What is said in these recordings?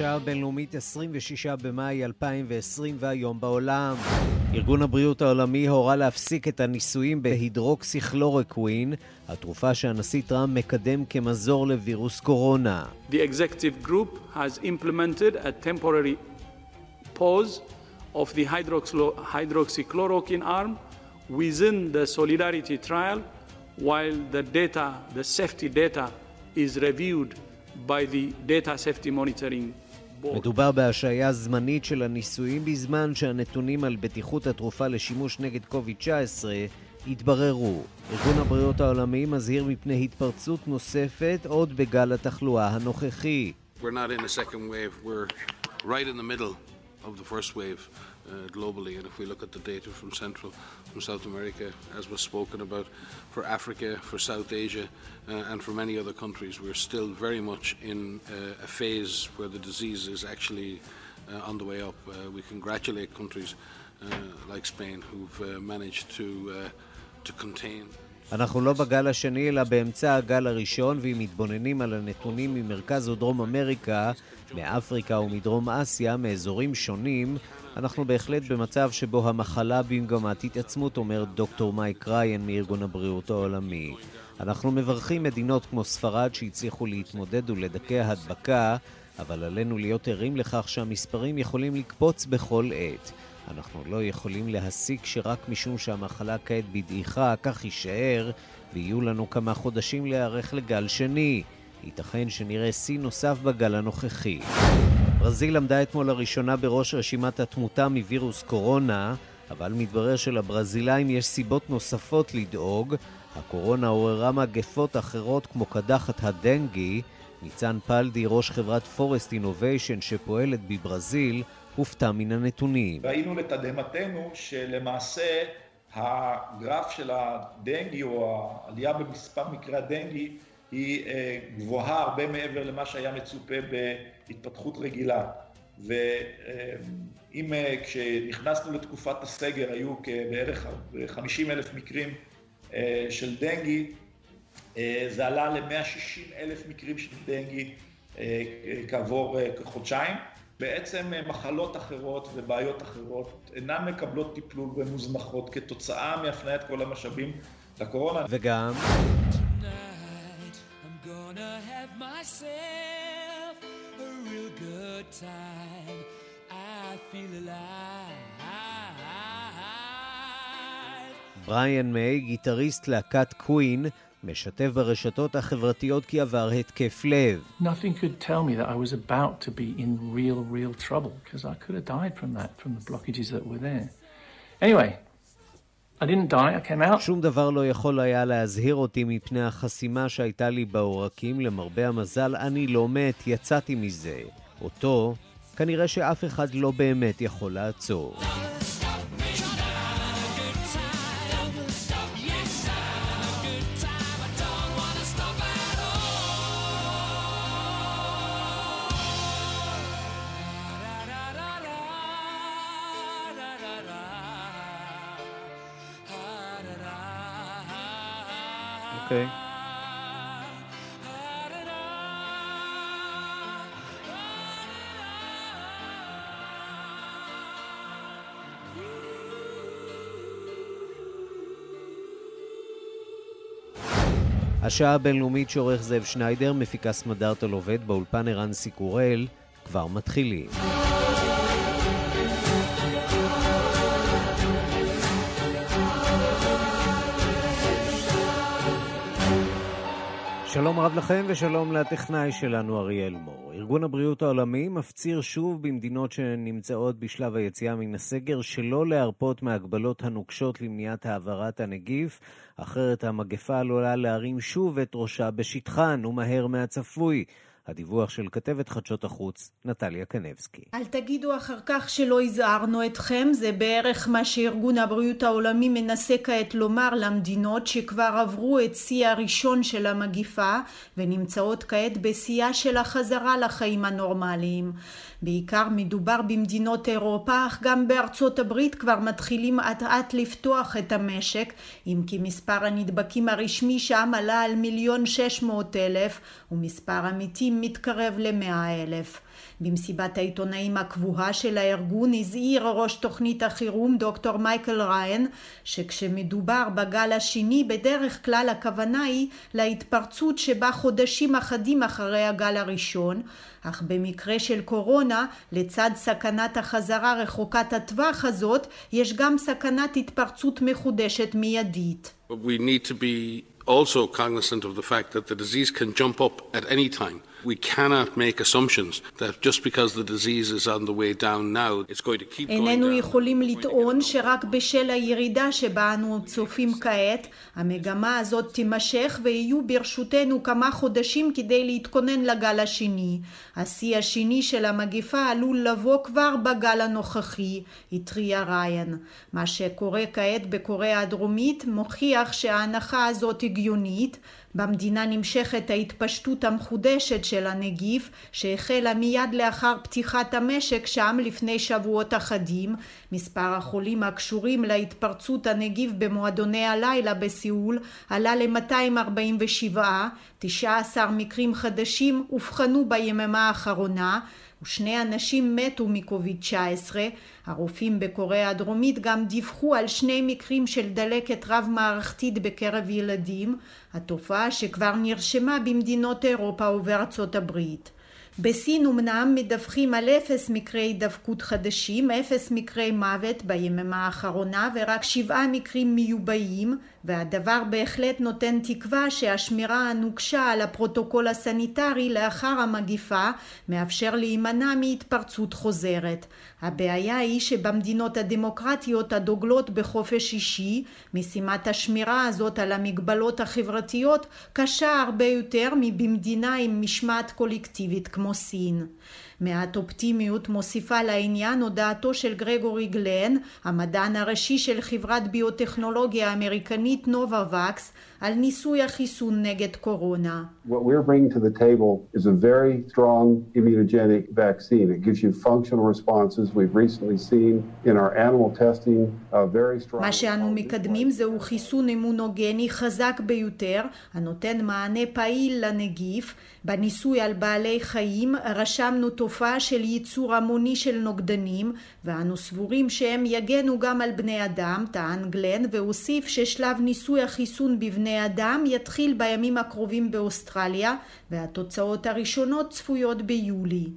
השעה הבינלאומית 26 במאי 2020 והיום בעולם. ארגון הבריאות העולמי הורה להפסיק את הניסויים בהידרוקסיכלורקווין, התרופה שהנשיא טראמפ מקדם כמזור לווירוס קורונה. The executive group has implemented a temporary pause of the hydroxychloroquine arm within the solidarity trial while the data, the safety data is reviewed by the data safety monitoring מדובר בהשעיה זמנית של הניסויים בזמן שהנתונים על בטיחות התרופה לשימוש נגד קוביד-19 התבררו. ארגון הבריאות העולמי מזהיר מפני התפרצות נוספת עוד בגל התחלואה הנוכחי. We're not in a second wave, we're right in the middle of the first wave. uh, globally. And if we look at the data from Central, from South America, as was spoken about, for Africa, for South Asia, uh, and for many other countries, we're still very much in uh, a phase where the disease is actually uh, on the way up. Uh, we congratulate countries uh, like Spain who've managed to, to contain. אנחנו לא בגל השני, אלא באמצע הגל הראשון, ואם מתבוננים על הנתונים ממרכז ודרום אמריקה, מאפריקה ומדרום אסיה, מאזורים שונים, אנחנו בהחלט במצב שבו המחלה במגמת התעצמות, אומר דוקטור מייק ריין מארגון הבריאות העולמי. אנחנו מברכים מדינות כמו ספרד שהצליחו להתמודד ולדכא הדבקה, אבל עלינו להיות ערים לכך שהמספרים יכולים לקפוץ בכל עת. אנחנו לא יכולים להסיק שרק משום שהמחלה כעת בדעיכה, כך יישאר, ויהיו לנו כמה חודשים להיערך לגל שני. ייתכן שנראה שיא נוסף בגל הנוכחי. ברזיל עמדה אתמול לראשונה בראש רשימת התמותה מווירוס קורונה, אבל מתברר שלברזילאים יש סיבות נוספות לדאוג. הקורונה עוררה מגפות אחרות כמו קדחת הדנגי. ניצן פלדי, ראש חברת פורסט אינוביישן שפועלת בברזיל, הופתע מן הנתונים. ראינו לתדהמתנו שלמעשה הגרף של הדנגי או העלייה במספר מקרי הדנגי היא אה, גבוהה הרבה מעבר למה שהיה מצופה בהתפתחות רגילה. ואם אה, כשנכנסנו לתקופת הסגר היו בערך 50 אלף מקרים אה, של דנגי, זה עלה ל-160 אלף מקרים של דנגי כעבור חודשיים. בעצם מחלות אחרות ובעיות אחרות אינן מקבלות טיפול ומוזנחות כתוצאה מהפניית כל המשאבים לקורונה. וגם... בריאן מיי, גיטריסט להקת קווין, משתף ברשתות החברתיות כי עבר התקף לב. Nothing could tell me that I was about to be in real, real trouble, because I could have died from that, from the blockages that were there. Anyway, I didn't die, I came out. שום דבר לא יכול היה להזהיר אותי מפני החסימה שהייתה לי בעורקים. למרבה המזל, אני לא מת, יצאתי מזה. אותו, כנראה שאף אחד לא באמת יכול לעצור. אוקיי. השעה הבינלאומית שעורך זאב שניידר, מפיקה סמדארטל עובד באולפן ערן סיקורל, כבר מתחילים. שלום רב לכם ושלום לטכנאי שלנו אריאל מור. ארגון הבריאות העולמי מפציר שוב במדינות שנמצאות בשלב היציאה מן הסגר שלא להרפות מהגבלות הנוקשות למניעת העברת הנגיף, אחרת המגפה עלולה להרים שוב את ראשה בשטחן ומהר מהצפוי. הדיווח של כתבת חדשות החוץ, נטליה קנבסקי. אל תגידו אחר כך שלא הזהרנו אתכם, זה בערך מה שארגון הבריאות העולמי מנסה כעת לומר למדינות שכבר עברו את שיא הראשון של המגיפה ונמצאות כעת בשיאה של החזרה לחיים הנורמליים. בעיקר מדובר במדינות אירופה, אך גם בארצות הברית כבר מתחילים אט אט לפתוח את המשק, אם כי מספר הנדבקים הרשמי שם עלה על מיליון שש מאות אלף, ומספר המתים מתקרב למאה אלף. במסיבת העיתונאים הקבועה של הארגון הזהיר ראש תוכנית החירום דוקטור מייקל ריין שכשמדובר בגל השני בדרך כלל הכוונה היא להתפרצות שבה חודשים אחדים אחרי הגל הראשון אך במקרה של קורונה לצד סכנת החזרה רחוקת הטווח הזאת יש גם סכנת התפרצות מחודשת מיידית. We need to be also cognizant of the fact that the disease can jump up at any time. We cannot make assumptions that just because the disease is on the way down now, it's going to keep going down. איננו יכולים לטעון שרק בשל הירידה שבה אנו צופים כעת, המגמה הזאת תימשך ויהיו ברשותנו כמה חודשים כדי להתכונן לגל השני. השיא השני של המגפה עלול לבוא כבר בגל הנוכחי, התריע ריין. מה שקורה כעת בקוריאה הדרומית מוכיח שההנחה הזאת הגיונית, במדינה נמשכת ההתפשטות המחודשת של הנגיף שהחלה מיד לאחר פתיחת המשק שם לפני שבועות אחדים. מספר החולים הקשורים להתפרצות הנגיף במועדוני הלילה בסיאול עלה ל-247, 19 מקרים חדשים אובחנו ביממה האחרונה ושני אנשים מתו מקוביד 19. הרופאים בקוריאה הדרומית גם דיווחו על שני מקרים של דלקת רב מערכתית בקרב ילדים, התופעה שכבר נרשמה במדינות אירופה ובארצות הברית. בסין אמנם מדווחים על אפס מקרי הידבקות חדשים, אפס מקרי מוות ביממה האחרונה ורק שבעה מקרים מיובאים והדבר בהחלט נותן תקווה שהשמירה הנוקשה על הפרוטוקול הסניטרי לאחר המגיפה מאפשר להימנע מהתפרצות חוזרת. הבעיה היא שבמדינות הדמוקרטיות הדוגלות בחופש אישי משימת השמירה הזאת על המגבלות החברתיות קשה הרבה יותר מבמדינה עם משמעת קולקטיבית כמו סין. מעט אופטימיות מוסיפה לעניין הודעתו של גרגורי גלן, המדען הראשי של חברת ביוטכנולוגיה אמריקנית נובה וקס, על ניסוי החיסון נגד קורונה. What we're bringing to the table is a very strong immunogenic vaccine. It gives you functional responses. We've recently seen in our animal testing a very strong... מה שאנו מקדמים זהו חיסון אימונוגני חזק ביותר, הנותן מענה פעיל לנגיף. בניסוי על בעלי חיים רשמנו תופעה של ייצור המוני של נוגדנים, ואנו סבורים שהם יגנו גם על בני אדם, טען גלן, והוסיף ששלב ניסוי החיסון בבני בני אדם יתחיל בימים הקרובים באוסטרליה והתוצאות הראשונות צפויות ביולי.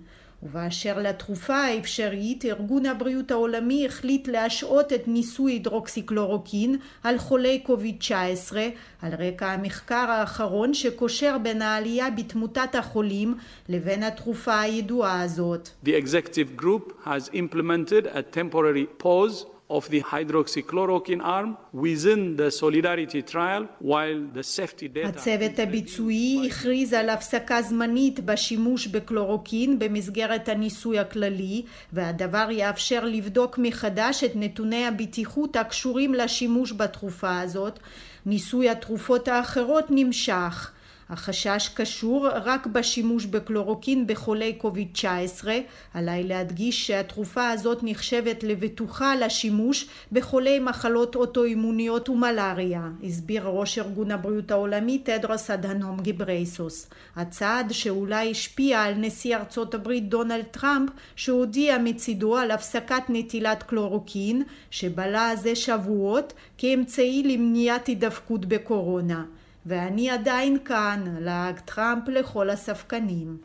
ובאשר לתרופה האפשרית, ארגון הבריאות העולמי החליט להשעות את ניסוי הידרוקסיקלורוקין על חולי קוביד-19 על רקע המחקר האחרון שקושר בין העלייה בתמותת החולים לבין התרופה הידועה הזאת. The executive group has implemented a temporary pause of the hydroxychloroquine arm within the solidarity trial while the safety data... הצוות הביצועי הכריז על הפסקה זמנית בשימוש בקלורוקין במסגרת הניסוי הכללי והדבר יאפשר לבדוק מחדש את נתוני הבטיחות הקשורים לשימוש בתרופה הזאת. ניסוי התרופות האחרות נמשך החשש קשור רק בשימוש בקלורוקין בחולי קוביד-19. עליי להדגיש שהתרופה הזאת נחשבת לבטוחה לשימוש בחולי מחלות אוטואימוניות ומלאריה, הסביר ראש ארגון הבריאות העולמי תדרוס אדהנום גיברייסוס. הצעד שאולי השפיע על נשיא ארצות הברית דונלד טראמפ שהודיע מצידו על הפסקת נטילת קלורוקין שבלה זה שבועות כאמצעי למניעת הידבקות בקורונה. ואני עדיין כאן, לעג טראמפ לכל הספקנים.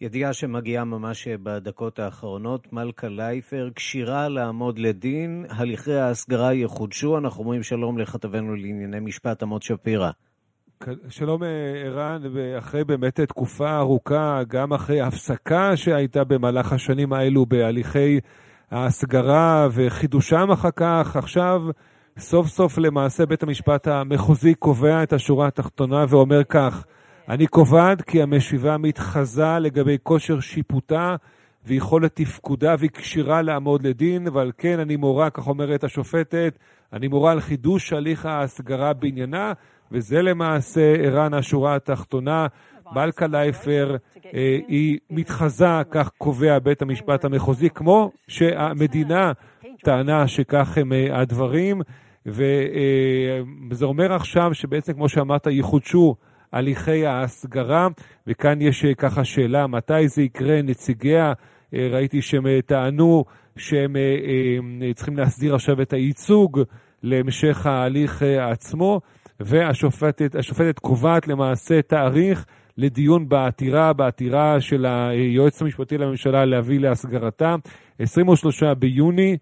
ידיעה שמגיעה ממש בדקות האחרונות, מלכה לייפר כשירה לעמוד לדין, הליכי ההסגרה יחודשו. אנחנו אומרים שלום לכתבנו לענייני משפט, עמוד שפירא. שלום ערן, ואחרי באמת תקופה ארוכה, גם אחרי הפסקה שהייתה במהלך השנים האלו בהליכי ההסגרה וחידושם אחר כך, עכשיו סוף סוף למעשה בית המשפט המחוזי קובע את השורה התחתונה ואומר כך, אני קובעת כי המשיבה מתחזה לגבי כושר שיפוטה ויכולת תפקודה והיא כשירה לעמוד לדין, ועל כן אני מורה, כך אומרת השופטת, אני מורה על חידוש הליך ההסגרה בעניינה, וזה למעשה, ערן, השורה התחתונה. מלכה לייפר אה, היא מתחזה, כך קובע בית המשפט המחוזי, כמו שהמדינה טענה שכך הם אה, הדברים, וזה אומר עכשיו שבעצם, כמו שאמרת, יחודשו הליכי ההסגרה, וכאן יש אה, ככה שאלה, מתי זה יקרה? נציגיה, ראיתי שהם טענו שהם צריכים להסדיר עכשיו את הייצוג להמשך ההליך עצמו, והשופטת קובעת למעשה תאריך לדיון בעתירה, בעתירה של היועץ המשפטי לממשלה להביא להסגרתה, 23 ביוני, אה,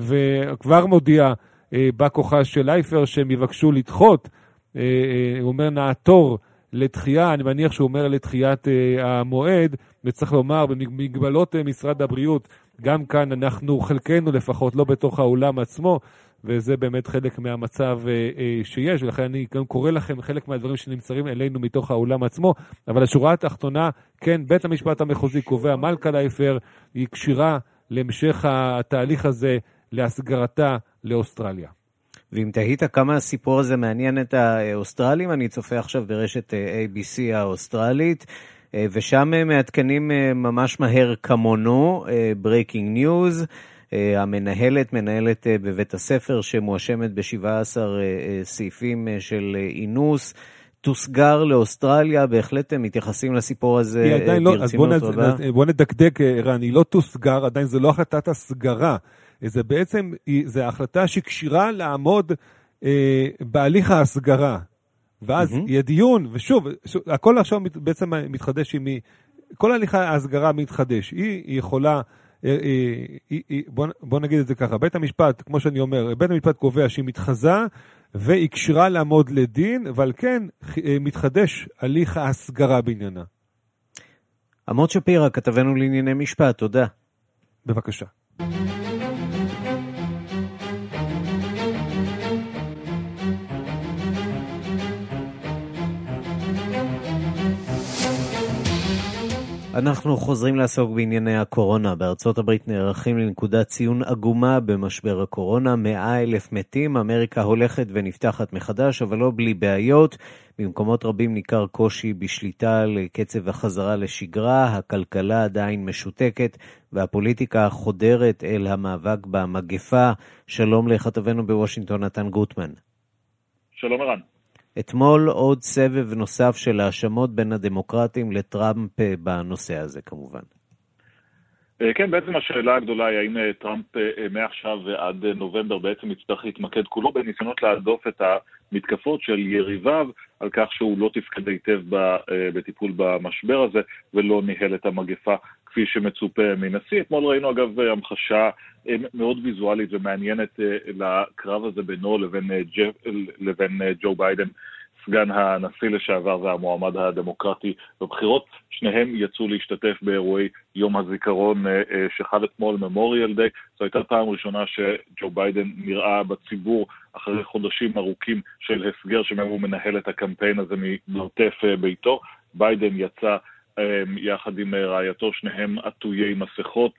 וכבר מודיע אה, בא כוחה של לייפר שהם יבקשו לדחות, אה, הוא אומר נעתור לדחייה, אני מניח שהוא אומר לדחיית המועד, וצריך לומר, במגבלות משרד הבריאות, גם כאן אנחנו, חלקנו לפחות, לא בתוך האולם עצמו, וזה באמת חלק מהמצב אה, אה, שיש, ולכן אני גם קורא לכם חלק מהדברים שנמצאים אלינו מתוך האולם עצמו, אבל השורה התחתונה, כן, בית המשפט המחוזי קובע, מלכה לייפר היא כשירה להמשך התהליך הזה להסגרתה לאוסטרליה. ואם תהית כמה הסיפור הזה מעניין את האוסטרלים, אני צופה עכשיו ברשת אה, ABC האוסטרלית. ושם מעדכנים ממש מהר כמונו, Breaking News. אה, המנהלת, מנהלת אה, בבית הספר שמואשמת ב-17 אה, סעיפים של אינוס. תוסגר לאוסטרליה, בהחלט הם מתייחסים לסיפור הזה ברצינות לא, רבה. אז בוא, בוא נדקדק, ערן, היא לא תוסגר, עדיין זה לא החלטת הסגרה. זה בעצם, זו החלטה שקשירה לעמוד אה, בהליך ההסגרה. ואז mm-hmm. יהיה דיון, ושוב, שוב, הכל עכשיו בעצם מתחדש עם... כל הליך ההסגרה מתחדש. היא, היא יכולה... אה, אה, בוא, בוא נגיד את זה ככה, בית המשפט, כמו שאני אומר, בית המשפט קובע שהיא מתחזה והיא קשרה לעמוד לדין, ועל כן אה, מתחדש הליך ההסגרה בעניינה. עמוד שפירא, כתבנו לענייני משפט, תודה. בבקשה. אנחנו חוזרים לעסוק בענייני הקורונה. בארצות הברית נערכים לנקודת ציון עגומה במשבר הקורונה. מאה אלף מתים, אמריקה הולכת ונפתחת מחדש, אבל לא בלי בעיות. במקומות רבים ניכר קושי בשליטה על קצב החזרה לשגרה, הכלכלה עדיין משותקת, והפוליטיקה חודרת אל המאבק במגפה. שלום לכתבנו בוושינגטון, נתן גוטמן. שלום ערן. אתמול עוד סבב נוסף של האשמות בין הדמוקרטים לטראמפ אה, בנושא הזה כמובן. אה, כן, בעצם השאלה הגדולה היא האם אה, טראמפ מעכשיו ועד נובמבר בעצם יצטרך להתמקד כולו בניסיונות להדוף את המתקפות של יריביו על כך שהוא לא תפקד היטב בטיפול במשבר הזה ולא ניהל את המגפה כפי שמצופה מנשיא. אתמול ראינו אגב המחשה מאוד ויזואלית ומעניינת לקרב הזה בינו לבין, לבין ג'ו ביידן סגן הנשיא לשעבר והמועמד הדמוקרטי בבחירות. שניהם יצאו להשתתף באירועי יום הזיכרון אה, אה, שחל אתמול, Memorial Day. זו הייתה פעם ראשונה שג'ו ביידן נראה בציבור אחרי חודשים ארוכים של הסגר שמהם הוא מנהל את הקמפיין הזה ממרתף אה, ביתו. ביידן יצא יחד עם רעייתו, שניהם עטויי מסכות.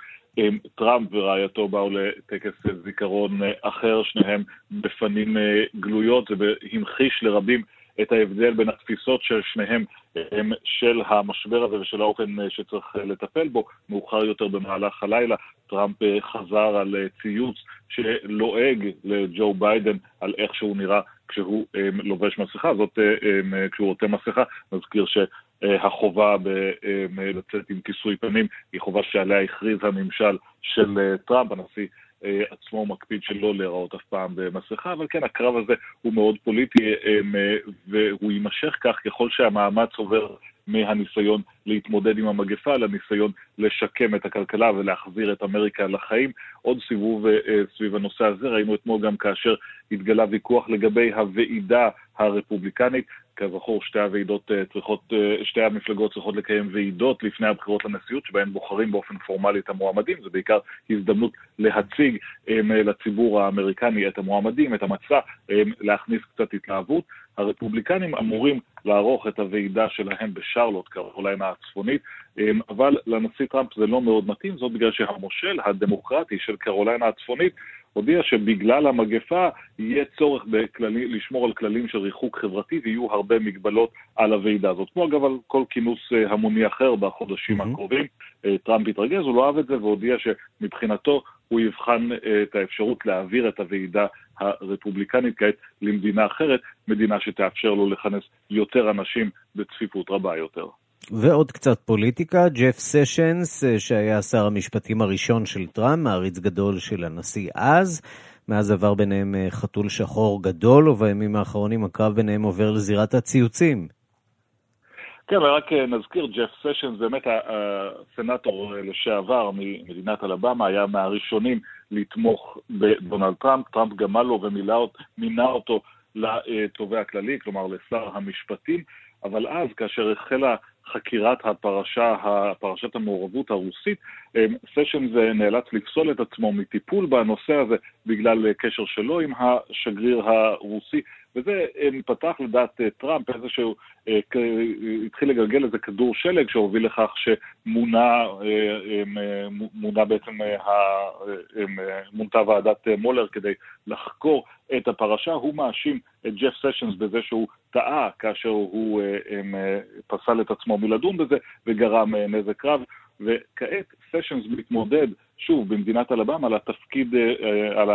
טראמפ ורעייתו באו לטקס זיכרון אחר, שניהם בפנים גלויות, והמחיש לרבים את ההבדל בין התפיסות של שניהם הם של המשבר הזה ושל האופן אה, שצריך אה, לטפל בו. מאוחר יותר במהלך הלילה טראמפ אה, חזר על ציוץ שלועג לג'ו ביידן על איך שהוא נראה כשהוא לובש מסכה, זאת כשהוא עוטה מסכה. נזכיר שהחובה לצאת עם כיסוי פנים היא חובה שעליה הכריז הממשל של טראמפ, הנשיא עצמו מקפיד שלא להיראות אף פעם במסכה, אבל כן, הקרב הזה הוא מאוד פוליטי אה, והוא יימשך כך ככל שהמאמץ עובר מהניסיון להתמודד עם המגפה לניסיון לשקם את הכלכלה ולהחזיר את אמריקה לחיים. עוד סיבוב אה, סביב הנושא הזה ראינו אתמול גם כאשר התגלה ויכוח לגבי הוועידה הרפובליקנית. כזכור, שתי הוועידות צריכות, שתי המפלגות צריכות לקיים ועידות לפני הבחירות לנשיאות, שבהן בוחרים באופן פורמלי את המועמדים. זה בעיקר הזדמנות להציג לציבור האמריקני את המועמדים, את המצע, להכניס קצת התלהבות. הרפובליקנים אמורים לערוך את הוועידה שלהם בשרלוט, קרוליינה הצפונית, אבל לנשיא טראמפ זה לא מאוד מתאים, זאת בגלל שהמושל הדמוקרטי של קרוליינה הצפונית הודיע שבגלל המגפה יהיה צורך בכללי, לשמור על כללים של ריחוק חברתי ויהיו הרבה מגבלות על הוועידה הזאת. כמו אגב על כל כינוס אה, המוני אחר בחודשים mm-hmm. הקרובים. אה, טראמפ התרגז, הוא לא אהב את זה והודיע שמבחינתו הוא יבחן אה, את האפשרות להעביר את הוועידה הרפובליקנית כעת למדינה אחרת, מדינה שתאפשר לו לכנס יותר אנשים בצפיפות רבה יותר. ועוד קצת פוליטיקה, ג'ף סשנס, אה, שהיה שר המשפטים הראשון של טראמפ, מעריץ גדול של הנשיא אז, מאז עבר ביניהם אה, חתול שחור גדול, ובימים האחרונים הקרב ביניהם עובר לזירת הציוצים. כן, רק אה, נזכיר, ג'ף סשנס, באמת הסנאטור לשעבר ממדינת אלבמה, היה מהראשונים לתמוך בדונלד טראמפ. טראמפ גמל לו ומינה אותו לתובע הכללי, כלומר לשר המשפטים, אבל אז, כאשר החלה חקירת הפרשה, פרשת המעורבות הרוסית, סשנס נאלץ לפסול את עצמו מטיפול בנושא הזה בגלל קשר שלו עם השגריר הרוסי, וזה פתח לדעת טראמפ איזשהו, אה, התחיל לגלגל איזה כדור שלג שהוביל לכך שמונה אה, מונה בעצם, אה, מונתה ועדת מולר כדי לחקור את הפרשה, הוא מאשים את ג'ף סשנס בזה שהוא טעה כאשר הוא פסל את עצמו מלדון בזה וגרם נזק רב. וכעת סשנס מתמודד שוב במדינת אלבמה על התפקיד, אה, על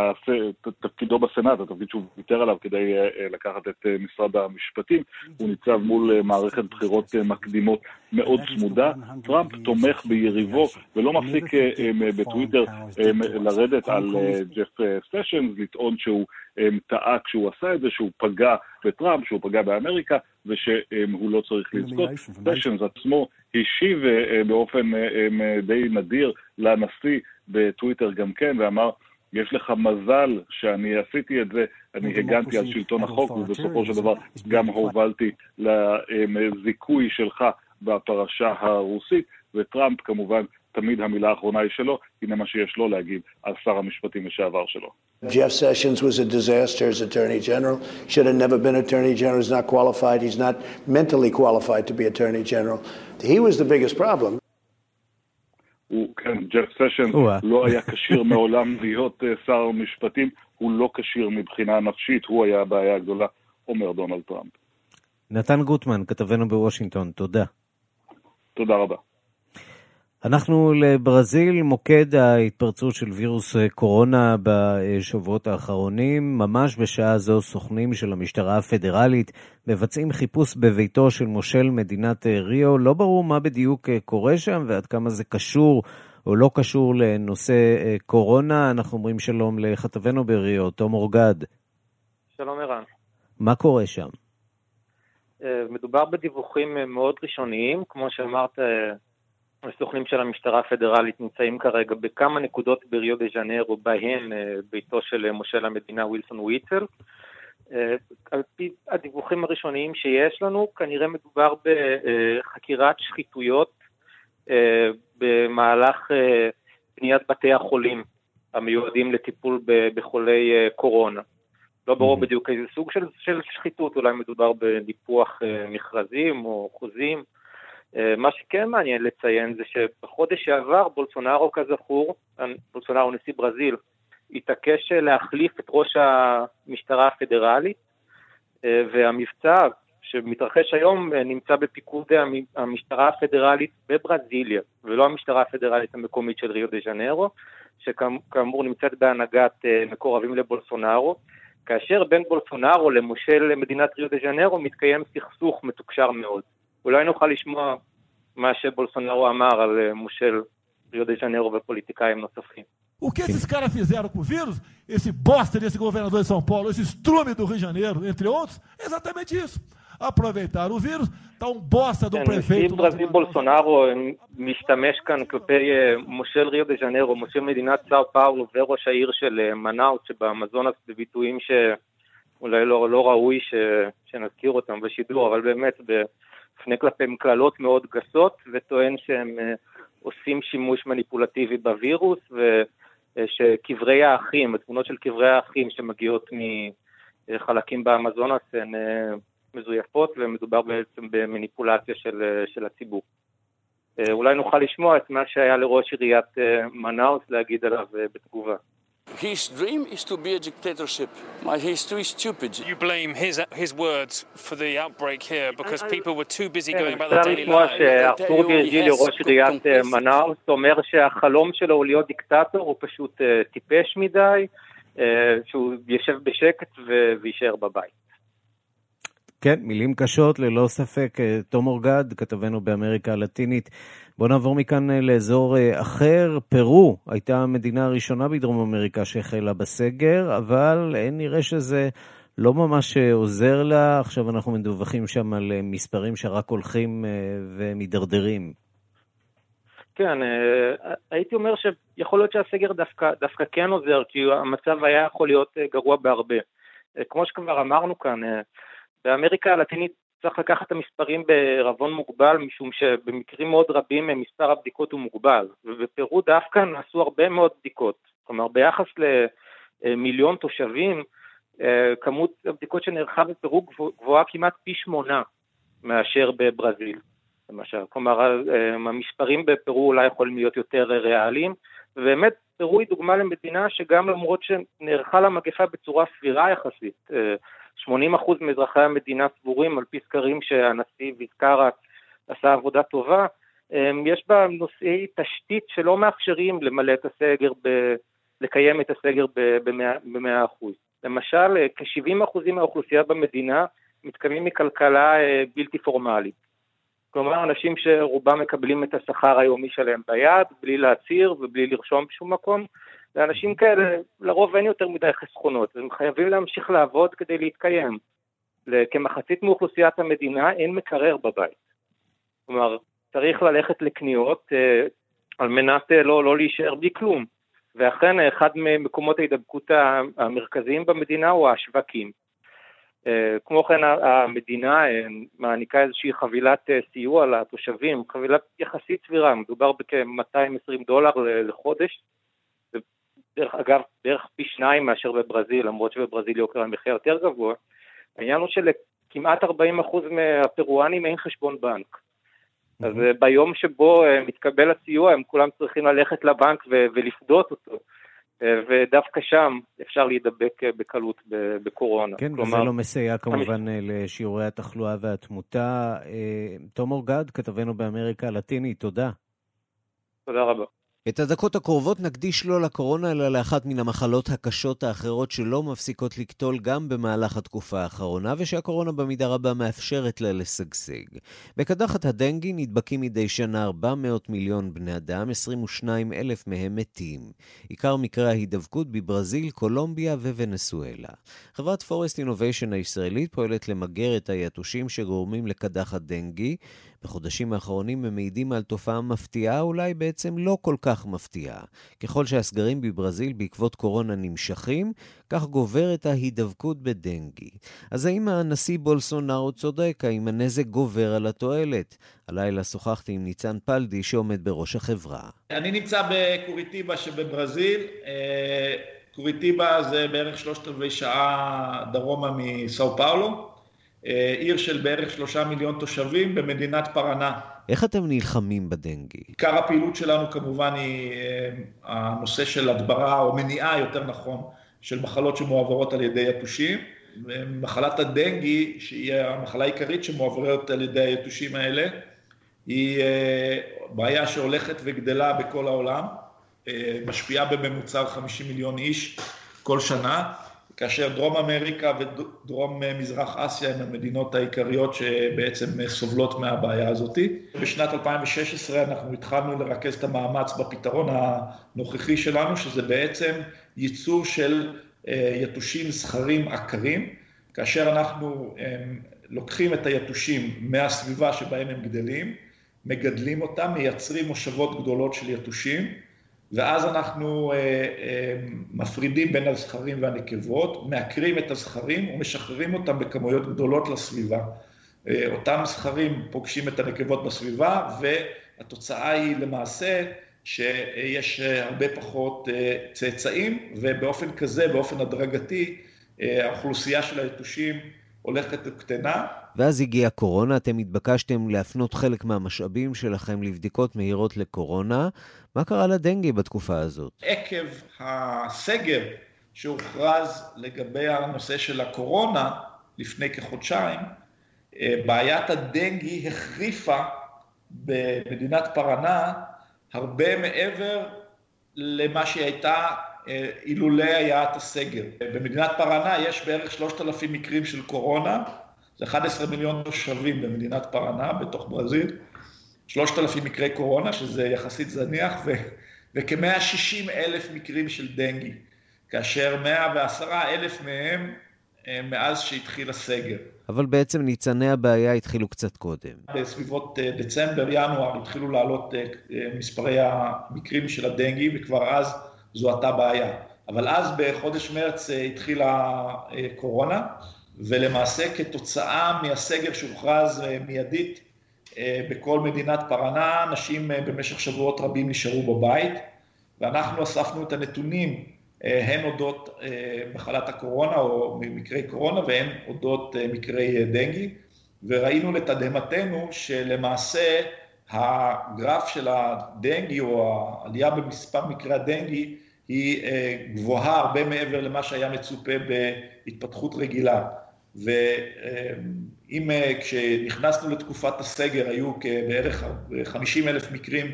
תפקידו בסנאט, התפקיד שהוא ויתר עליו כדי אה, אה, לקחת את משרד המשפטים. הוא ניצב מול מערכת בחירות מקדימות מאוד צמודה. טראמפ תומך ביריבו ולא מפסיק בטוויטר לרדת על ג'ף סשנס, לטעון שהוא טעה כשהוא עשה את זה, שהוא פגע בטראמפ, שהוא פגע באמריקה, ושהוא לא צריך לזכות. סשנס עצמו השיב באופן די נדיר לנשיא בטוויטר גם כן, ואמר, יש לך מזל שאני עשיתי את זה, אני הגנתי על שלטון החוק, ובסופו של דבר גם הובלתי לזיכוי שלך בפרשה הרוסית, וטראמפ כמובן תמיד המילה האחרונה היא שלו, הנה מה שיש לו להגיד על שר המשפטים לשעבר שלו. Jeff Sessions was a disaster as Attorney General. Should have never been Attorney General. He's not qualified. He's not mentally qualified to be Attorney General. He was the biggest problem. הוא, כן, ג'ף סשן לא היה כשיר מעולם להיות uh, שר משפטים, הוא לא כשיר מבחינה נפשית, הוא היה הבעיה הגדולה, אומר דונלד טראמפ. נתן גוטמן, כתבנו בוושינגטון, תודה. תודה רבה. אנחנו לברזיל, מוקד ההתפרצות של וירוס קורונה בשבועות האחרונים. ממש בשעה זו סוכנים של המשטרה הפדרלית מבצעים חיפוש בביתו של מושל מדינת ריו. לא ברור מה בדיוק קורה שם ועד כמה זה קשור או לא קשור לנושא קורונה. אנחנו אומרים שלום לכתבנו בריו, תום אורגד. שלום ערן. מה קורה שם? מדובר בדיווחים מאוד ראשוניים, כמו שאמרת, הסוכנים של המשטרה הפדרלית נמצאים כרגע בכמה נקודות בריו דה ז'נרו, בהן אה, ביתו של אה, מושל המדינה ווילסון וויטל. אה, על פי הדיווחים הראשוניים שיש לנו, כנראה מדובר בחקירת שחיתויות במהלך בניית בתי החולים המיועדים לטיפול בחולי קורונה. לא ברור mm-hmm. בדיוק איזה סוג של, של שחיתות, אולי מדובר בניפוח מכרזים או חוזים. אה, מה שכן מעניין לציין זה שבחודש שעבר בולסונארו כזכור, בולסונארו נשיא ברזיל, התעקש להחליף את ראש המשטרה הפדרלית אה, והמבצע שמתרחש היום אה, נמצא בפיקוד המשטרה הפדרלית בברזיליה ולא המשטרה הפדרלית המקומית של ריו דה ז'נרו שכאמור נמצאת בהנהגת מקורבים לבולסונארו. כאשר בין בולסונארו למושל מדינת ריו דה ז'נרו מתקיים סכסוך מתוקשר מאוד אולי נוכל לשמוע מה שבולסונארו אמר על מושל ריו דה ז'נרו ופוליטיקאים נוספים. O que esses caras fizeram com o vírus, esse bosta desse governador de São Paulo, esse estrume do Rio de Janeiro, entre outros, é exatamente isso. Aproveitaram o vírus, tá um bosta do prefeito... נשיא ברזיל בולסונארו משתמש כאן כלפי מושל ריו דה ז'נרו, מושל מדינת סאו פאולו וראש העיר של מנאוט שבאמזונס בביטויים ש... אולי לא, לא ראוי ש, שנזכיר אותם בשידור, אבל באמת בפני כלפיהם קללות מאוד גסות, וטוען שהם אה, עושים שימוש מניפולטיבי בווירוס, ושקברי האחים, התמונות של קברי האחים שמגיעות מחלקים באמזונס הן אה, מזויפות, ומדובר בעצם במניפולציה של, של הציבור. אולי נוכל לשמוע את מה שהיה לראש עיריית מנאוס להגיד עליו בתגובה. His dream is to be a dictatorship. He's too stupid. You blame his, his words for the outbreak here because people were too busy going about their daily לשמוע lives. שארתור וירג'ילי, ראש עיריית אה, מנאוס, אומר שהחלום שלו הוא להיות דיקטטור, הוא פשוט אה, טיפש מדי, אה, שהוא יושב בשקט ויישאר בבית. כן, מילים קשות, ללא ספק. אה, תום אורגד, כתבנו באמריקה הלטינית. בואו נעבור מכאן אה, לאזור אה, אחר. פרו הייתה המדינה הראשונה בדרום אמריקה שהחלה בסגר, אבל נראה שזה לא ממש עוזר לה. עכשיו אנחנו מדווחים שם על מספרים שרק הולכים ומידרדרים. כן, הייתי אומר שיכול להיות שהסגר דווקא, דווקא כן עוזר, כי המצב היה יכול להיות גרוע בהרבה. כמו שכבר אמרנו כאן, באמריקה הלטינית צריך לקחת את המספרים בערבון מוגבל, משום שבמקרים מאוד רבים מספר הבדיקות הוא מוגבל, ובפרו דווקא נעשו הרבה מאוד בדיקות. כלומר, ביחס למיליון תושבים, כמות הבדיקות שנערכה בפרו גבוהה כמעט פי שמונה מאשר בברזיל, למשל. כלומר, המספרים בפרו אולי יכולים להיות יותר ריאליים, ובאמת פרו היא דוגמה למדינה שגם למרות שנערכה למגפה בצורה סבירה יחסית, 80% מאזרחי המדינה סבורים, על פי סקרים שהנשיא ויזקרה עשה עבודה טובה, יש בה נושאי תשתית שלא מאפשרים למלא את הסגר, ב, לקיים את הסגר ב-100%. למשל, כ-70% מהאוכלוסייה במדינה מתקיימים מכלכלה אה, בלתי פורמלית. כלומר, אנשים שרובם מקבלים את השכר היומי שלהם ביד, בלי להצהיר ובלי לרשום בשום מקום, לאנשים כאלה לרוב אין יותר מדי חסכונות, והם חייבים להמשיך לעבוד כדי להתקיים. כמחצית מאוכלוסיית המדינה אין מקרר בבית. כלומר, צריך ללכת לקניות אה, על מנת אה, לא, לא להישאר בלי כלום. ואכן, אחד ממקומות ההידבקות המרכזיים במדינה הוא השווקים. אה, כמו כן, המדינה אה, מעניקה איזושהי חבילת אה, סיוע לתושבים, חבילה יחסית סבירה, מדובר בכ-220 דולר לחודש, דרך אגב, בערך פי שניים מאשר בברזיל, למרות שבברזיל יוקר המחיה יותר גבוה, העניין הוא שלכמעט 40% מהפרואנים אין חשבון בנק. אז ביום שבו מתקבל הסיוע, הם כולם צריכים ללכת לבנק ולפדות אותו. ודווקא שם אפשר להידבק בקלות בקורונה. כן, כלומר, וזה לא מסייע כמובן המש... לשיעורי התחלואה והתמותה. תום אורגד, כתבנו באמריקה הלטינית, תודה. תודה רבה. את הדקות הקרובות נקדיש לא לקורונה, אלא לאחת מן המחלות הקשות האחרות שלא מפסיקות לקטול גם במהלך התקופה האחרונה, ושהקורונה במידה רבה מאפשרת לה לשגשג. בקדחת הדנגי נדבקים מדי שנה 400 מיליון בני אדם, 22 אלף מהם מתים. עיקר מקרי ההידבקות בברזיל, קולומביה ווונסואלה. חברת פורסט אינוביישן הישראלית פועלת למגר את היתושים שגורמים לקדחת דנגי, בחודשים האחרונים הם מעידים על תופעה מפתיעה, אולי בעצם לא כל כך מפתיעה. ככל שהסגרים בברזיל בעקבות קורונה נמשכים, כך גוברת ההידבקות בדנגי. אז האם הנשיא בולסונארו צודק? האם הנזק גובר על התועלת? הלילה שוחחתי עם ניצן פלדי שעומד בראש החברה. אני נמצא בקוריטיבה שבברזיל. קוריטיבה זה בערך שלושת רבעי שעה דרומה מסאו פאולו. עיר של בערך שלושה מיליון תושבים במדינת פרנה. איך אתם נלחמים בדנגי? עיקר הפעילות שלנו כמובן היא הנושא של הדברה, או מניעה יותר נכון, של מחלות שמועברות על ידי יתושים. מחלת הדנגי, שהיא המחלה העיקרית שמועברת על ידי היתושים האלה, היא בעיה שהולכת וגדלה בכל העולם, משפיעה בממוצע 50 מיליון איש כל שנה. כאשר דרום אמריקה ודרום מזרח אסיה הן המדינות העיקריות שבעצם סובלות מהבעיה הזאת. בשנת 2016 אנחנו התחלנו לרכז את המאמץ בפתרון הנוכחי שלנו, שזה בעצם ייצור של יתושים זכרים עקרים, כאשר אנחנו לוקחים את היתושים מהסביבה שבהם הם גדלים, מגדלים אותם, מייצרים מושבות גדולות של יתושים, ואז אנחנו מפרידים בין הזכרים והנקבות, מעקרים את הזכרים ומשחררים אותם בכמויות גדולות לסביבה. אותם זכרים פוגשים את הנקבות בסביבה, והתוצאה היא למעשה שיש הרבה פחות צאצאים, ובאופן כזה, באופן הדרגתי, האוכלוסייה של היתושים הולכת וקטנה. ואז הגיעה קורונה, אתם התבקשתם להפנות חלק מהמשאבים שלכם לבדיקות מהירות לקורונה. מה קרה לדנגי בתקופה הזאת? עקב הסגר שהוכרז לגבי הנושא של הקורונה לפני כחודשיים, בעיית הדנגי החריפה במדינת פרנה הרבה מעבר למה שהיא הייתה אילולא היה את הסגר. במדינת פרנה יש בערך 3,000 מקרים של קורונה, זה 11 מיליון תושבים במדינת פרנה, בתוך ברזיל, 3,000 מקרי קורונה, שזה יחסית זניח, ו- וכ-160 אלף מקרים של דנגי, כאשר 110 אלף מהם מאז שהתחיל הסגר. אבל בעצם ניצני הבעיה התחילו קצת קודם. בסביבות דצמבר-ינואר התחילו לעלות מספרי המקרים של הדנגי, וכבר אז זו אותה בעיה. אבל אז בחודש מרץ התחילה קורונה, ולמעשה כתוצאה מהסגר שהוכרז מיידית בכל מדינת פרנה, אנשים במשך שבועות רבים נשארו בבית, ואנחנו אספנו את הנתונים הן אודות מחלת הקורונה או מקרי קורונה והן אודות מקרי דנגי, וראינו לתדהמתנו שלמעשה הגרף של הדנגי או העלייה במספר מקרי הדנגי היא גבוהה הרבה מעבר למה שהיה מצופה בהתפתחות רגילה. ואם כשנכנסנו לתקופת הסגר היו בערך 50 אלף מקרים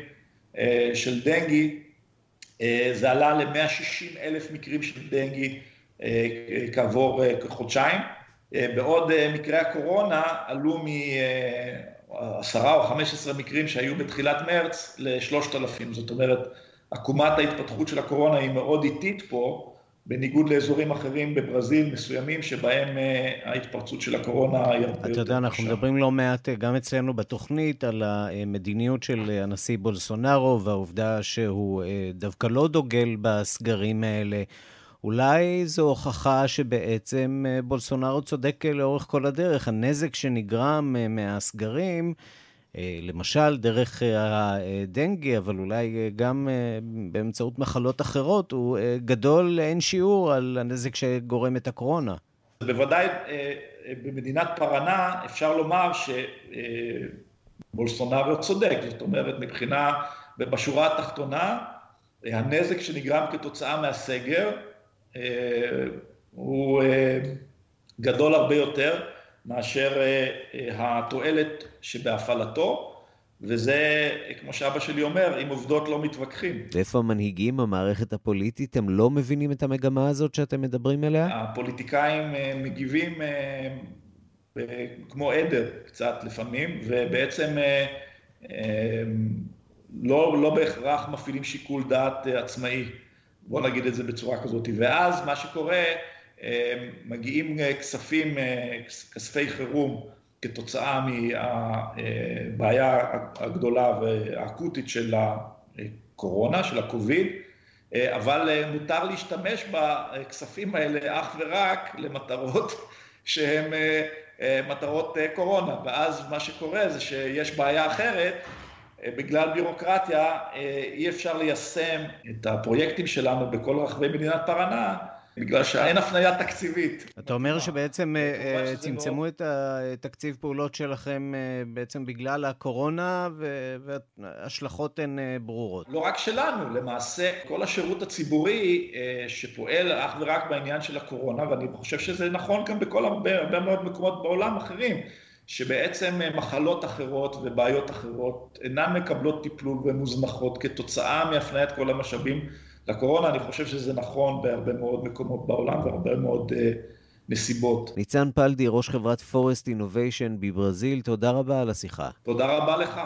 של דנגי, זה עלה ל-160 אלף מקרים של דנגי כעבור כחודשיים. בעוד מקרי הקורונה עלו מ-10 או 15 מקרים שהיו בתחילת מרץ ל-3,000. זאת אומרת, עקומת ההתפתחות של הקורונה היא מאוד איטית פה, בניגוד לאזורים אחרים בברזיל מסוימים, שבהם ההתפרצות של הקורונה היא הרבה יותר קשה. אתה יודע, אנחנו מדברים לא מעט, גם אצלנו בתוכנית, על המדיניות של הנשיא בולסונארו, והעובדה שהוא דווקא לא דוגל בסגרים האלה. אולי זו הוכחה שבעצם בולסונארו צודק לאורך כל הדרך. הנזק שנגרם מהסגרים, למשל דרך הדנגי, אבל אולי גם באמצעות מחלות אחרות, הוא גדול לאין שיעור על הנזק שגורם את הקורונה. בוודאי במדינת פרנה אפשר לומר שבולסונארו צודק, זאת אומרת מבחינה, בשורה התחתונה, הנזק שנגרם כתוצאה מהסגר הוא גדול הרבה יותר מאשר התועלת שבהפעלתו, וזה, כמו שאבא שלי אומר, עם עובדות לא מתווכחים. ואיפה המנהיגים, המערכת הפוליטית, הם לא מבינים את המגמה הזאת שאתם מדברים עליה? הפוליטיקאים מגיבים כמו עדר קצת לפעמים, ובעצם לא, לא בהכרח מפעילים שיקול דעת עצמאי, בוא נגיד את זה בצורה כזאת. ואז מה שקורה, מגיעים כספים, כספי חירום, כתוצאה מהבעיה הגדולה והאקוטית של הקורונה, של הקוביד, אבל מותר להשתמש בכספים האלה אך ורק למטרות שהן מטרות קורונה, ואז מה שקורה זה שיש בעיה אחרת, בגלל בירוקרטיה אי אפשר ליישם את הפרויקטים שלנו בכל רחבי מדינת פרנה, בגלל שאין הפניה תקציבית. אתה אומר שבעצם צמצמו את התקציב פעולות שלכם בעצם בגלל הקורונה, וההשלכות הן ברורות. לא רק שלנו, למעשה כל השירות הציבורי שפועל אך ורק בעניין של הקורונה, ואני חושב שזה נכון גם בכל הרבה מאוד מקומות בעולם אחרים, שבעצם מחלות אחרות ובעיות אחרות אינן מקבלות טיפול ומוזנחות כתוצאה מהפניית כל המשאבים לקורונה, אני חושב שזה נכון בהרבה מאוד מקומות בעולם והרבה מאוד נסיבות. ניצן פלדי, ראש חברת פורסט אינוביישן בברזיל, תודה רבה על השיחה. תודה רבה לך.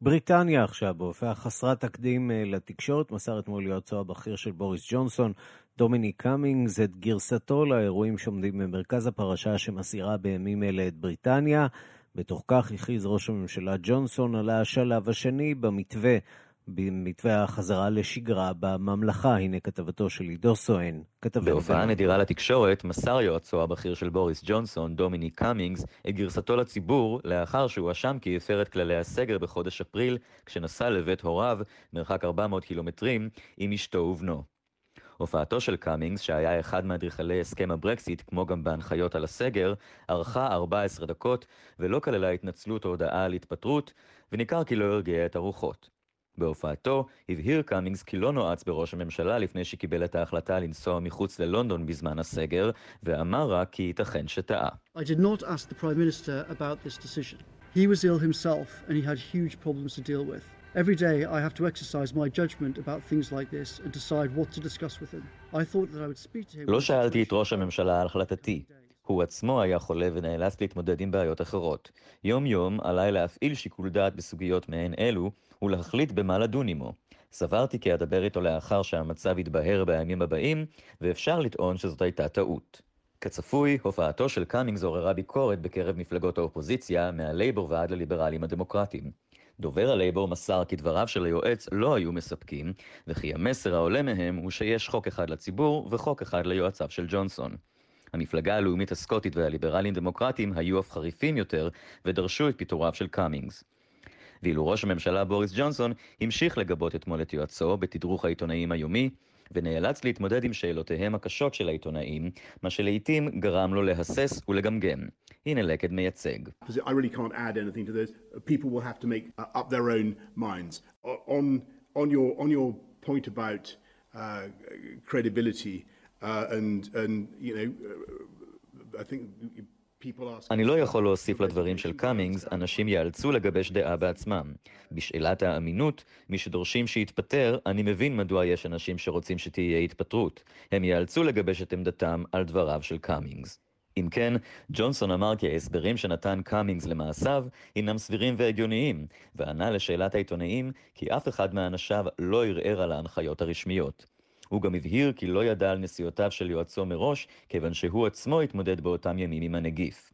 בריטניה עכשיו, בהופעה חסרת תקדים לתקשורת, מסר אתמול יועצו הבכיר של בוריס ג'ונסון, דומיני קאמינגס, את גרסתו לאירועים שעומדים במרכז הפרשה שמסעירה בימים אלה את בריטניה. בתוך כך הכריז ראש הממשלה ג'ונסון על השלב השני במתווה במתווה החזרה לשגרה בממלכה. הנה כתבתו של עידו סואן. בהופעה נדירה לתקשורת, מסר יועצו הבכיר של בוריס ג'ונסון, דומיני קאמינגס, את גרסתו לציבור לאחר שהואשם כי הפר את כללי הסגר בחודש אפריל, כשנסע לבית הוריו, מרחק 400 קילומטרים, עם אשתו ובנו. הופעתו של קאמינגס, שהיה אחד מאדריכלי הסכם הברקסיט, כמו גם בהנחיות על הסגר, ארכה 14 דקות, ולא כללה התנצלות או הודעה על התפטרות, וניכר כי לא הרגיע את הרוחות. בהופעתו הבהיר קאמינגס כי לא נועץ בראש הממשלה לפני שקיבל את ההחלטה לנסוע מחוץ ללונדון בזמן הסגר, ואמר רק כי ייתכן שטעה. I did not ask the Prime Minister about this decision. He was ill himself and he had huge problems to deal with. Every day I have to exercise my judgment about things like this and decide what to discuss with him. I thought that I would speak to him... לא שאלתי את ראש הממשלה על החלטתי. הוא עצמו היה חולה ונאלץ להתמודד עם בעיות אחרות. יום-יום עליי להפעיל שיקול דעת בסוגיות מעין אלו, ולהחליט במה לדון עמו. סברתי כי אדבר איתו לאחר שהמצב יתבהר בימים הבאים, ואפשר לטעון שזאת הייתה טעות. כצפוי, הופעתו של קאמינגס עוררה ביקורת בקרב מפלגות האופוזיציה, מהלייבור ועד לליברלים הדמוקרטיים. דובר הלייבור מסר כי דבריו של היועץ לא היו מספקים, וכי המסר העולה מהם הוא שיש חוק אחד לציבור וחוק אחד ליועציו של ג'ונסון. המפלגה הלאומית הסקוטית והליברלים דמוקרטים היו אף חריפים יותר, ודרשו את פיטוריו של קאמינגס. ואילו ראש הממשלה בוריס ג'ונסון המשיך לגבות אתמול את יועצו בתדרוך העיתונאים היומי, ונאלץ להתמודד עם שאלותיהם הקשות של העיתונאים, מה שלעיתים גרם לו להסס ולגמגם. הנה לקד מייצג. Minds. On, your, on your point about uh, credibility uh, and, and, you know, I think אני לא יכול להוסיף לדברים של קאמינגס, אנשים ייאלצו לגבש דעה בעצמם. בשאלת האמינות, מי שדורשים שיתפטר, אני מבין מדוע יש אנשים שרוצים שתהיה התפטרות. הם ייאלצו לגבש את עמדתם על דבריו של קאמינגס. אם כן, ג'ונסון אמר כי ההסברים שנתן קאמינגס למעשיו הינם סבירים והגיוניים, וענה לשאלת העיתונאים כי אף אחד מאנשיו לא ערער על ההנחיות הרשמיות. הוא גם הבהיר כי לא ידע על נסיעותיו של יועצו מראש, כיוון שהוא עצמו התמודד באותם ימים עם הנגיף.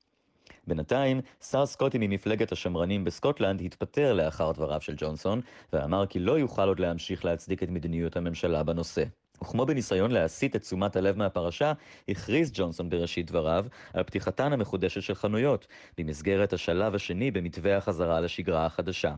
בינתיים, שר סקוטי ממפלגת השמרנים בסקוטלנד התפטר לאחר דבריו של ג'ונסון, ואמר כי לא יוכל עוד להמשיך להצדיק את מדיניות הממשלה בנושא. וכמו בניסיון להסיט את תשומת הלב מהפרשה, הכריז ג'ונסון בראשית דבריו על פתיחתן המחודשת של חנויות, במסגרת השלב השני במתווה החזרה לשגרה החדשה.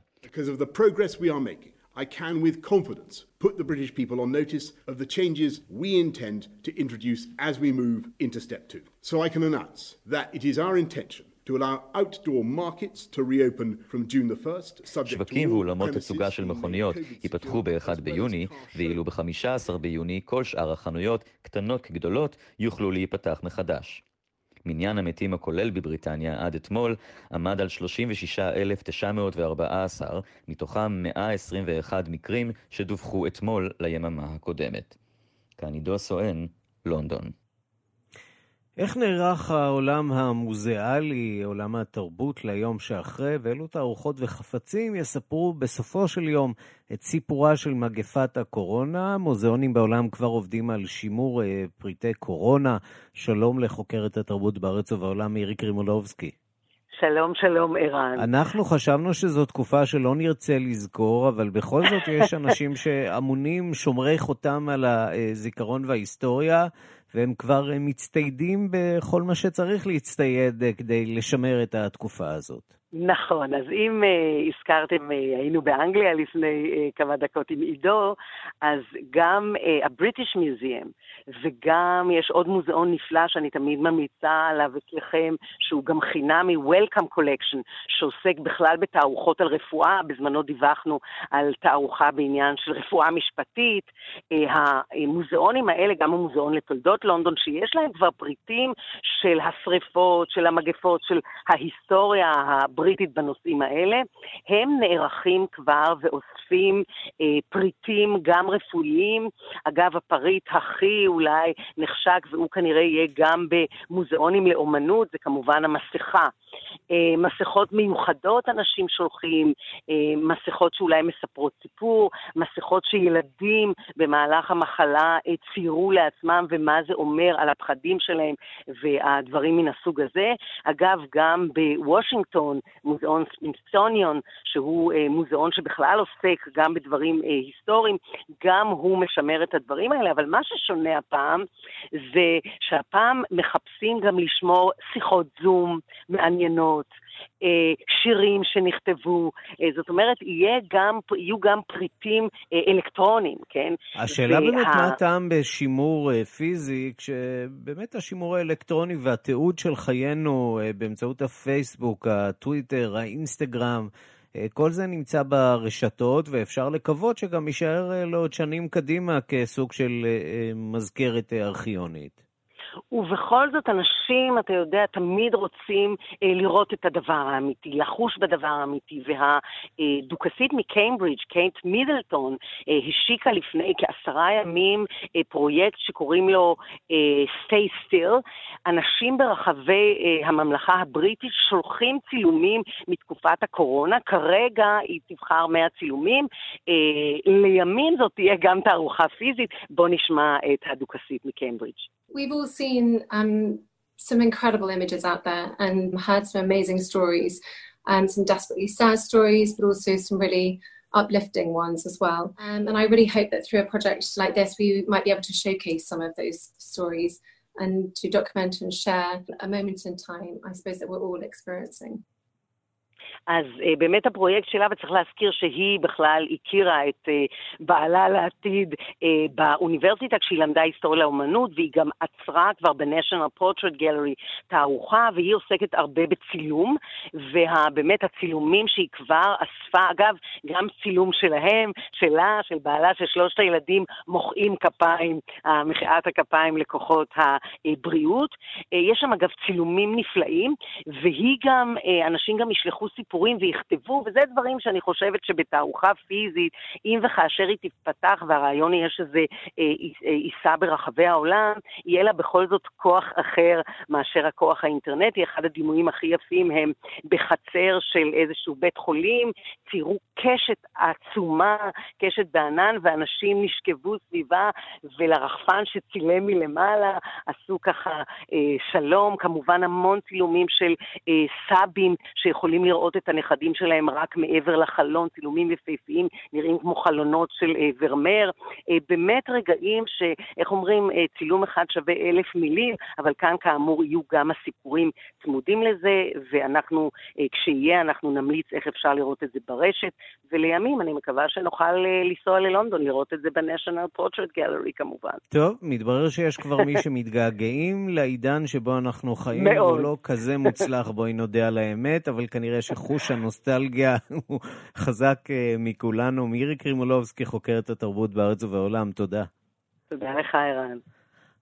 I can with confidence put the British people on notice of the changes we intend to introduce as we move into step two. So I can announce that it is our intention to allow outdoor markets to reopen from June the 1st, שווקים ואולמות תצוגה של מכוניות ייפתחו ב-1 ביוני, ואילו ב-15 ביוני כל שאר החנויות, קטנות כגדולות, יוכלו להיפתח מחדש. מניין המתים הכולל בבריטניה עד אתמול עמד על 36,914, מתוכם 121 מקרים שדווחו אתמול ליממה הקודמת. כאן עידו סואן, לונדון. איך נערך העולם המוזיאלי, עולם התרבות ליום שאחרי, ואילו תערוכות וחפצים יספרו בסופו של יום את סיפורה של מגפת הקורונה. מוזיאונים בעולם כבר עובדים על שימור אה, פריטי קורונה. שלום לחוקרת התרבות בארץ ובעולם מירי קרימולובסקי. שלום, שלום, ערן. אנחנו חשבנו שזו תקופה שלא נרצה לזכור, אבל בכל זאת יש אנשים שאמונים, שומרי חותם על הזיכרון וההיסטוריה, והם כבר מצטיידים בכל מה שצריך להצטייד כדי לשמר את התקופה הזאת. נכון, אז אם uh, הזכרתם, uh, היינו באנגליה לפני uh, כמה דקות עם עידו, אז גם הבריטיש uh, מיוזיאם, וגם יש עוד מוזיאון נפלא שאני תמיד ממליצה עליו אצלכם, שהוא גם חינמי, Welcome Collection, שעוסק בכלל בתערוכות על רפואה, בזמנו דיווחנו על תערוכה בעניין של רפואה משפטית. Uh, המוזיאונים האלה, גם המוזיאון לתולדות לונדון, שיש להם כבר פריטים של השריפות, של המגפות, של ההיסטוריה, הבריטית בנושאים האלה, הם נערכים כבר ואוספים אה, פריטים גם רפואיים. אגב, הפריט הכי אולי נחשק, והוא כנראה יהיה גם במוזיאונים לאומנות, זה כמובן המסכה. אה, מסכות מיוחדות אנשים שולחים, אה, מסכות שאולי מספרות סיפור, מסכות שילדים במהלך המחלה אה, ציירו לעצמם ומה זה אומר על הפחדים שלהם והדברים מן הסוג הזה. אגב, גם בוושינגטון, מוזיאון סמינסוניון, שהוא מוזיאון שבכלל עוסק גם בדברים היסטוריים, גם הוא משמר את הדברים האלה, אבל מה ששונה הפעם זה שהפעם מחפשים גם לשמור שיחות זום מעניינות. אה, שירים שנכתבו, אה, זאת אומרת, גם, יהיו גם פריטים אה, אלקטרוניים, כן? השאלה וה... באמת מה הטעם בשימור פיזי, כשבאמת השימור האלקטרוני והתיעוד של חיינו באמצעות הפייסבוק, הטוויטר, האינסטגרם, כל זה נמצא ברשתות, ואפשר לקוות שגם יישאר לעוד שנים קדימה כסוג של מזכרת ארכיונית. ובכל זאת אנשים, אתה יודע, תמיד רוצים אה, לראות את הדבר האמיתי, לחוש בדבר האמיתי, והדוכסית מקיימברידג', קייט מידלטון, אה, השיקה לפני כעשרה ימים אה, פרויקט שקוראים לו אה, Stay Still. אנשים ברחבי אה, הממלכה הבריטית שולחים צילומים מתקופת הקורונה, כרגע היא תבחר 100 צילומים, אה, לימים זאת תהיה גם תערוכה פיזית. בואו נשמע את הדוכסית מקיימברידג'. We've all seen um, some incredible images out there and heard some amazing stories and some desperately sad stories, but also some really uplifting ones as well. Um, and I really hope that through a project like this, we might be able to showcase some of those stories and to document and share a moment in time, I suppose, that we're all experiencing. אז uh, באמת הפרויקט שלה, וצריך להזכיר שהיא בכלל הכירה את uh, בעלה לעתיד uh, באוניברסיטה כשהיא למדה היסטוריה לאומנות, והיא גם עצרה כבר ב-National Portrait Gallery תערוכה, והיא עוסקת הרבה בצילום, ובאמת הצילומים שהיא כבר אספה, אגב, גם צילום שלהם, שלה, של בעלה, של שלושת הילדים, מוחאים כפיים, מחיאת הכפיים לכוחות הבריאות. יש שם אגב צילומים נפלאים, והיא גם, אנשים גם ישלחו סיפורים. סיפורים ויכתבו, וזה דברים שאני חושבת שבתערוכה פיזית, אם וכאשר היא תפתח והרעיון יהיה שזה אה, אה, ייסע ברחבי העולם, יהיה לה בכל זאת כוח אחר מאשר הכוח האינטרנטי. אחד הדימויים הכי יפים הם בחצר של איזשהו בית חולים, ציירו קשת עצומה, קשת בענן, ואנשים נשכבו סביבה, ולרחפן שצילם מלמעלה עשו ככה אה, שלום, כמובן המון צילומים של אה, סבים שיכולים לראות את הנכדים שלהם רק מעבר לחלון, צילומים יפהפיים, נראים כמו חלונות של אה, ורמר. אה, באמת רגעים שאיך אומרים, אה, צילום אחד שווה אלף מילים, אבל כאן כאמור יהיו גם הסיפורים צמודים לזה, ואנחנו, אה, כשיהיה, אנחנו נמליץ איך אפשר לראות את זה ברשת, ולימים אני מקווה שנוכל אה, לנסוע ללונדון, לראות את זה ב-National Portrait Gallery כמובן. טוב, מתברר שיש כבר מי שמתגעגעים לעידן שבו אנחנו חיים, מאוד. הוא לא כזה מוצלח, בואי נודה על האמת, אבל כנראה שחוש חוש הנוסטלגיה הוא חזק אה, מכולנו. מירי קרימולובסקי, חוקרת התרבות בארץ ובעולם, תודה. תודה לך, ערן.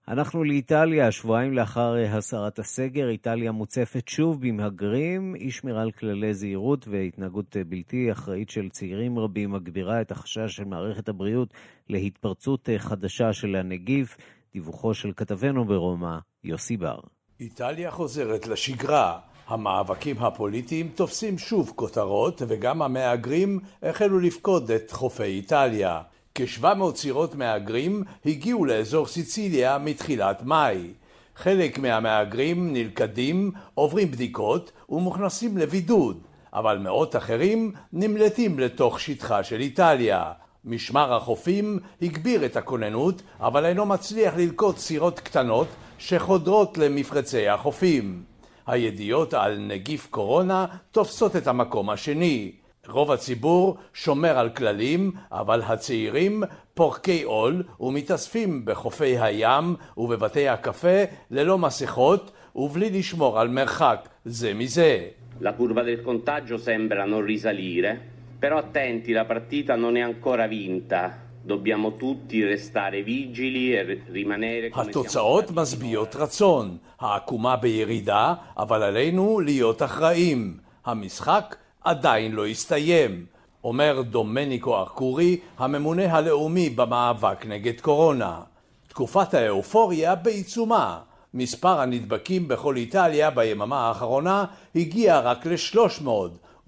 אנחנו לאיטליה, שבועיים לאחר אה, הסרת הסגר, איטליה מוצפת שוב במהגרים. אי שמירה על כללי זהירות והתנהגות אה, בלתי אחראית של צעירים רבים מגבירה את החשש של מערכת הבריאות להתפרצות חדשה של הנגיף. דיווחו של כתבנו ברומא, יוסי בר. איטליה חוזרת לשגרה. המאבקים הפוליטיים תופסים שוב כותרות וגם המהגרים החלו לפקוד את חופי איטליה. כ-700 סירות מהגרים הגיעו לאזור סיציליה מתחילת מאי. חלק מהמהגרים נלכדים, עוברים בדיקות ומוכנסים לבידוד, אבל מאות אחרים נמלטים לתוך שטחה של איטליה. משמר החופים הגביר את הכוננות, אבל אינו מצליח ללקוט סירות קטנות שחודרות למפרצי החופים. הידיעות על נגיף קורונה תופסות את המקום השני. רוב הציבור שומר על כללים, אבל הצעירים פורקי עול ומתאספים בחופי הים ובבתי הקפה ללא מסכות ובלי לשמור על מרחק זה מזה. La curva del contagio sembra non risalire, però attenti, la partita non è ancora vinta. Dobbiamo tutti restare vigili e התוצאות משביעות רצון. העקומה בירידה, אבל עלינו להיות אחראים. המשחק עדיין לא הסתיים. אומר דומניקו ארקורי, הממונה הלאומי במאבק נגד קורונה. תקופת האופוריה בעיצומה. מספר הנדבקים בכל איטליה ביממה האחרונה הגיע רק ל-300,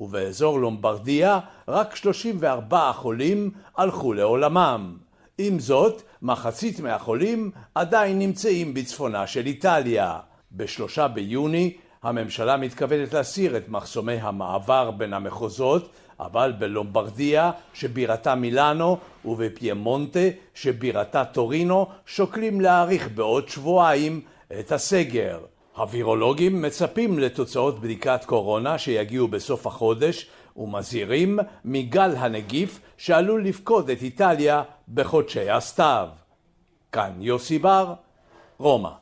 ובאזור לומברדיה רק 34 חולים הלכו לעולמם. עם זאת, מחצית מהחולים עדיין נמצאים בצפונה של איטליה. בשלושה ביוני הממשלה מתכוונת להסיר את מחסומי המעבר בין המחוזות, אבל בלומברדיה שבירתה מילאנו ובפיימונטה שבירתה טורינו שוקלים להאריך בעוד שבועיים את הסגר. הווירולוגים מצפים לתוצאות בדיקת קורונה שיגיעו בסוף החודש ומזהירים מגל הנגיף שעלול לפקוד את איטליה בחודשי הסתיו. כאן יוסי בר, רומא.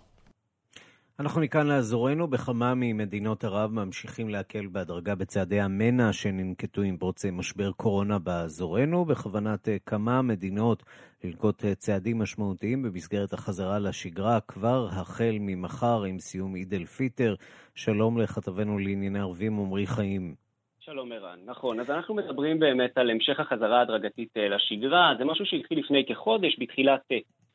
אנחנו מכאן לאזורנו, בכמה ממדינות ערב ממשיכים להקל בהדרגה בצעדי המנע שננקטו עם פרוץ משבר קורונה באזורנו, בכוונת אה, כמה מדינות לנקוט אה, צעדים משמעותיים במסגרת החזרה לשגרה כבר החל ממחר עם סיום עיד אל פיטר. שלום לכתבנו לענייני ערבים עמרי חיים. שלום ערן, נכון. אז אנחנו מדברים באמת על המשך החזרה ההדרגתית אה, לשגרה. זה משהו שהתחיל לפני כחודש, בתחילת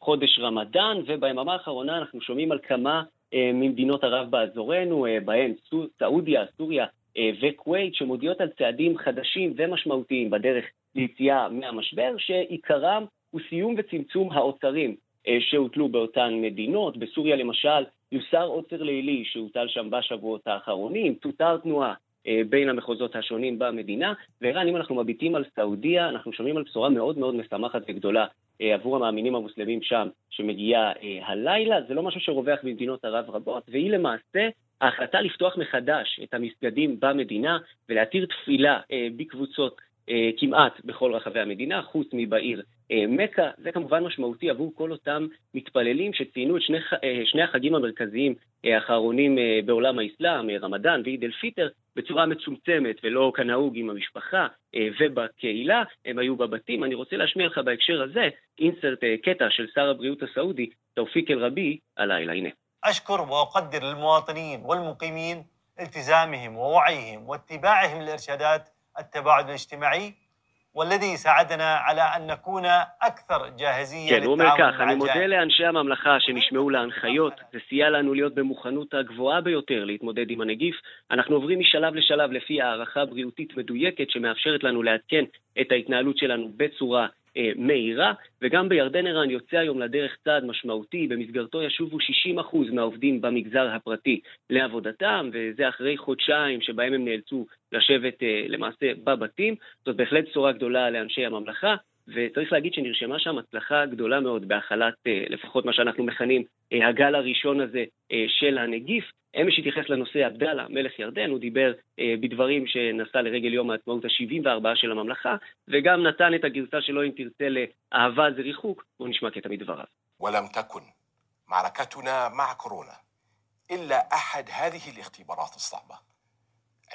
חודש רמדאן, וביממה האחרונה אנחנו שומעים על כמה ממדינות ערב באזורנו, אה, בהן סעודיה, סוריה אה, וכווית, שמודיעות על צעדים חדשים ומשמעותיים בדרך ליציאה מהמשבר, שעיקרם הוא סיום וצמצום העוצרים שהוטלו באותן מדינות. בסוריה למשל יוסר עוצר לילי שהוטל שם בשבועות האחרונים, תותר תנועה בין המחוזות השונים במדינה. וערן, אם אנחנו מביטים על סעודיה, אנחנו שומעים על בשורה מאוד מאוד משמחת וגדולה אה, עבור המאמינים המוסלמים שם, שמגיעה אה, הלילה, זה לא משהו שרווח במדינות ערב רבות, והיא למעשה ההחלטה לפתוח מחדש את המסגדים במדינה ולהתיר תפילה אה, בקבוצות כמעט בכל רחבי המדינה, חוץ מבעיר מכה. זה כמובן משמעותי עבור כל אותם מתפללים שציינו את שני, שני החגים המרכזיים האחרונים בעולם האסלאם, רמדאן ועיד אל-פיטר, בצורה מצומצמת ולא כנהוג עם המשפחה ובקהילה, הם היו בבתים. אני רוצה להשמיע לך בהקשר הזה אינסרט קטע של שר הבריאות הסעודי, תאופיק אל-רבי, הלילה. הנה. أشكر وأقدر المواطنين والمقيمين التزامهم ووعيهم واتباعهم لإرشادات التباعد الاجتماعي والذي ساعدنا على أن نكون أكثر جاهزية כן, הוא אומר כך, אני מודה לאנשי הממלכה שנשמעו להנחיות, זה סייע לנו להיות במוכנות הגבוהה ביותר להתמודד עם הנגיף. אנחנו עוברים משלב לשלב לפי הערכה בריאותית מדויקת שמאפשרת לנו לעדכן את ההתנהלות שלנו בצורה אה, מהירה, וגם בירדן ערן יוצא היום לדרך צעד משמעותי, במסגרתו ישובו 60% מהעובדים במגזר הפרטי לעבודתם, וזה אחרי חודשיים שבהם הם נאלצו לשבת אה, למעשה בבתים. זאת בהחלט בשורה גדולה לאנשי הממלכה. וצריך להגיד שנרשמה שם הצלחה גדולה מאוד בהכלת אה, לפחות מה שאנחנו מכנים אה, הגל הראשון הזה אה, של הנגיף. אמש התייחס לנושא עבדאללה, מלך ירדן, הוא דיבר בדברים שנשא לרגל יום העצמאות ה-74 של הממלכה, וגם נתן את הגרסה שלו, אם תרצה, לאהבה זה ריחוק. בואו נשמע קטע מדבריו. ولم تكن معركتنا مع كورونا إلا أحد هذه الاختبارات الصعبة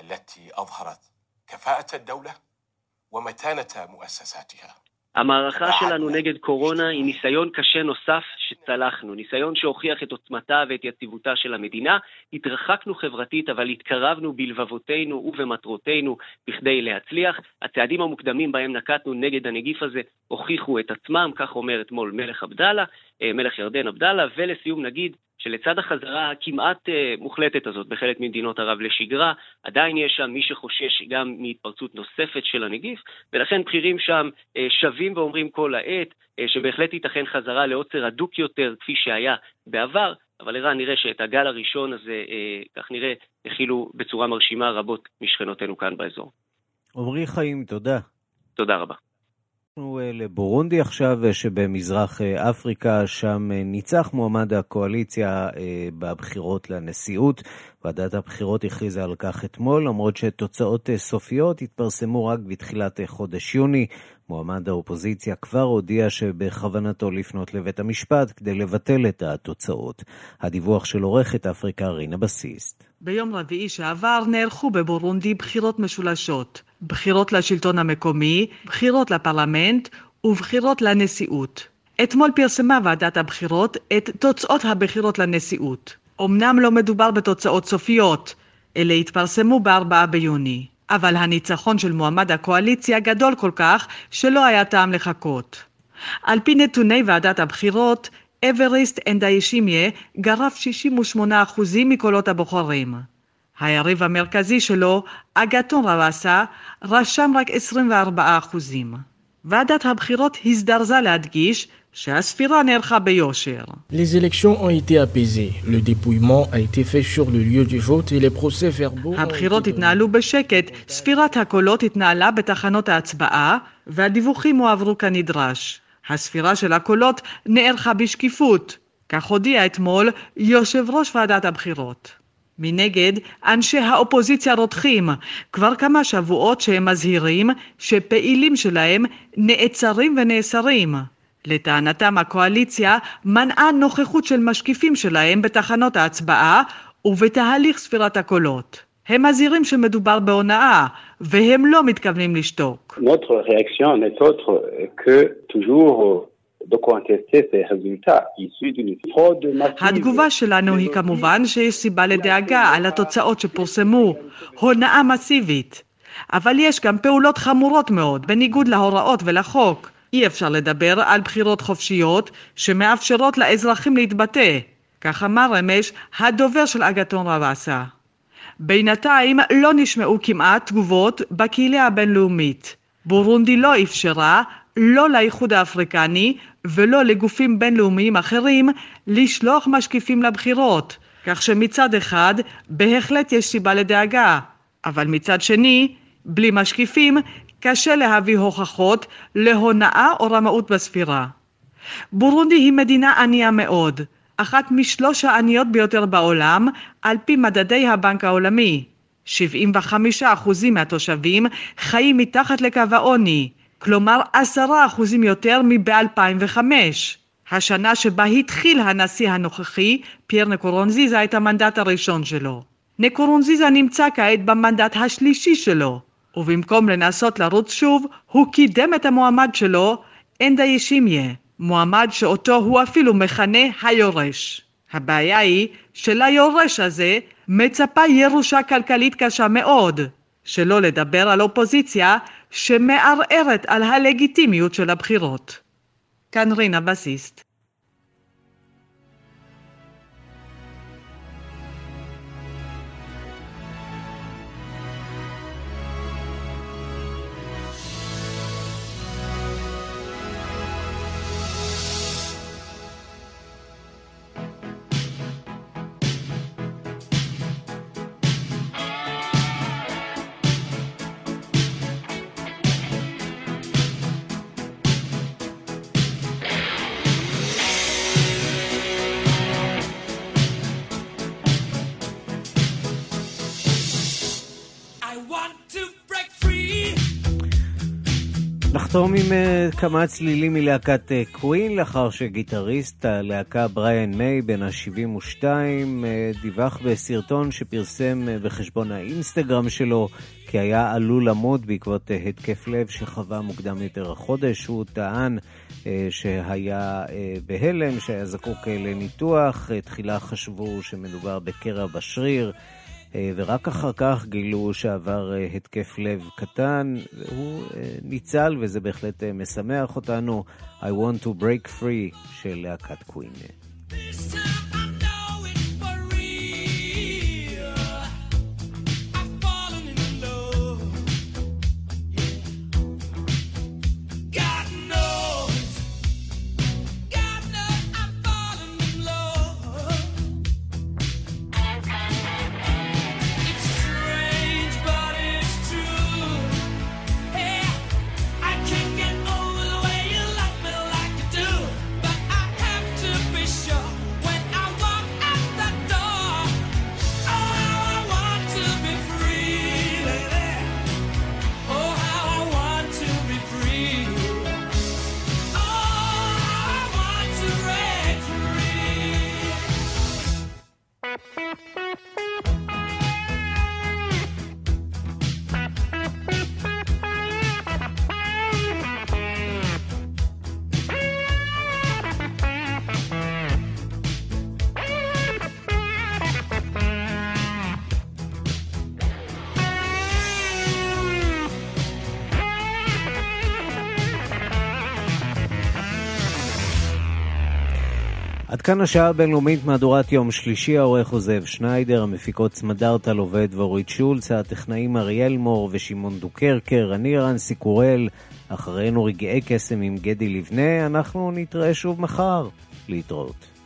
التي أظهرت كفاءة الدولة ومتانة مؤسساتها המערכה שלנו נגד קורונה היא ניסיון קשה נוסף שצלחנו, ניסיון שהוכיח את עוצמתה ואת יציבותה של המדינה. התרחקנו חברתית, אבל התקרבנו בלבבותינו ובמטרותינו בכדי להצליח. הצעדים המוקדמים בהם נקטנו נגד הנגיף הזה הוכיחו את עצמם, כך אומר אתמול מלך עבדאללה, אה, מלך ירדן עבדאללה, ולסיום נגיד שלצד החזרה הכמעט אה, מוחלטת הזאת בחלק ממדינות ערב לשגרה, עדיין יש שם מי שחושש גם מהתפרצות נוספת של הנגיף, ולכן בכירים שם אה, שבים ואומרים כל העת אה, שבהחלט ייתכן חזרה לעוצר הדוק יותר כפי שהיה בעבר, אבל ערן נראה שאת הגל הראשון הזה, כך נראה, הכילו בצורה מרשימה רבות משכנותינו כאן באזור. עמרי חיים, תודה. תודה רבה. אנחנו אה, לבורונדי עכשיו, אה, שבמזרח אה, אפריקה, שם ניצח מועמד הקואליציה בבחירות לנשיאות. ועדת הבחירות הכריזה על כך אתמול, למרות שתוצאות סופיות התפרסמו רק בתחילת חודש יוני. מועמד האופוזיציה כבר הודיע שבכוונתו לפנות לבית המשפט כדי לבטל את התוצאות. הדיווח של עורכת אפריקה רינה בסיסט. ביום רביעי שעבר נערכו בבורונדי בחירות משולשות. בחירות לשלטון המקומי, בחירות לפרלמנט ובחירות לנשיאות. אתמול פרסמה ועדת הבחירות את תוצאות הבחירות לנשיאות. אמנם לא מדובר בתוצאות סופיות, אלה התפרסמו ב-4 ביוני. אבל הניצחון של מועמד הקואליציה גדול כל כך שלא היה טעם לחכות. על פי נתוני ועדת הבחירות, אבריסט אנדאישימיה גרף 68% מקולות הבוחרים. היריב המרכזי שלו, אגתון רבאסה, רשם רק 24%. ועדת הבחירות הזדרזה להדגיש שהספירה נערכה ביושר. Les élections ont été apaisées. Le dépouillement a été fait sur le lieu du vote et les procès verbaux... הבחירות התנהלו בשקט, ספירת הקולות התנהלה בתחנות ההצבעה והדיווחים הועברו כנדרש. הספירה של הקולות נערכה בשקיפות, כך הודיע אתמול יושב ראש ועדת הבחירות. מנגד, אנשי האופוזיציה רותחים כבר כמה שבועות שהם מזהירים שפעילים שלהם נעצרים ונאסרים. לטענתם הקואליציה מנעה נוכחות של משקיפים שלהם בתחנות ההצבעה ובתהליך ספירת הקולות. הם מזהירים שמדובר בהונאה, והם לא מתכוונים לשתוק. התגובה שלנו היא כמובן שיש סיבה לדאגה על התוצאות שפורסמו, הונאה מסיבית. אבל יש גם פעולות חמורות מאוד, בניגוד להוראות ולחוק. אי אפשר לדבר על בחירות חופשיות שמאפשרות לאזרחים להתבטא, כך אמר אמש הדובר של אגתון רבאסה. בינתיים לא נשמעו כמעט תגובות בקהילה הבינלאומית. בורונדי לא אפשרה, לא לאיחוד האפריקני ולא לגופים בינלאומיים אחרים, לשלוח משקיפים לבחירות, כך שמצד אחד בהחלט יש סיבה לדאגה, אבל מצד שני, בלי משקיפים קשה להביא הוכחות להונאה או רמאות בספירה. בורונדי היא מדינה ענייה מאוד, אחת משלוש העניות ביותר בעולם על פי מדדי הבנק העולמי. 75% מהתושבים חיים מתחת לקו העוני, כלומר 10% יותר מב-2005. השנה שבה התחיל הנשיא הנוכחי, פייר נקורונזיזה, את המנדט הראשון שלו. נקורונזיזה נמצא כעת במנדט השלישי שלו, ובמקום לנסות לרוץ שוב, הוא קידם את המועמד שלו, אנדה ישימיה, מועמד שאותו הוא אפילו מכנה היורש. הבעיה היא שליורש הזה מצפה ירושה כלכלית קשה מאוד, שלא לדבר על אופוזיציה שמערערת על הלגיטימיות של הבחירות. כאן רינה בסיסט. נחתום עם uh, כמה צלילים מלהקת uh, קווין, לאחר שגיטריסט הלהקה בריאן מיי, בן ה-72, uh, דיווח בסרטון שפרסם uh, בחשבון האינסטגרם שלו כי היה עלול למות בעקבות uh, התקף לב שחווה מוקדם יותר החודש. הוא טען uh, שהיה uh, בהלם, שהיה זקוק uh, לניתוח. Uh, תחילה חשבו שמדובר בקרע בשריר. אה, ורק אחר כך גילו שעבר אה, התקף לב קטן, והוא אה, ניצל, וזה בהחלט משמח אותנו. I want to break free של להקת קווין. be sure עד כאן השעה הבינלאומית מהדורת יום שלישי, העורך הוא זאב שניידר, המפיקות סמדארטה לובד ואורית שולץ, הטכנאים אריאל מור ושמעון דוקרקר, אני רנסי קורל, אחרינו רגעי קסם עם גדי לבנה, אנחנו נתראה שוב מחר. להתראות.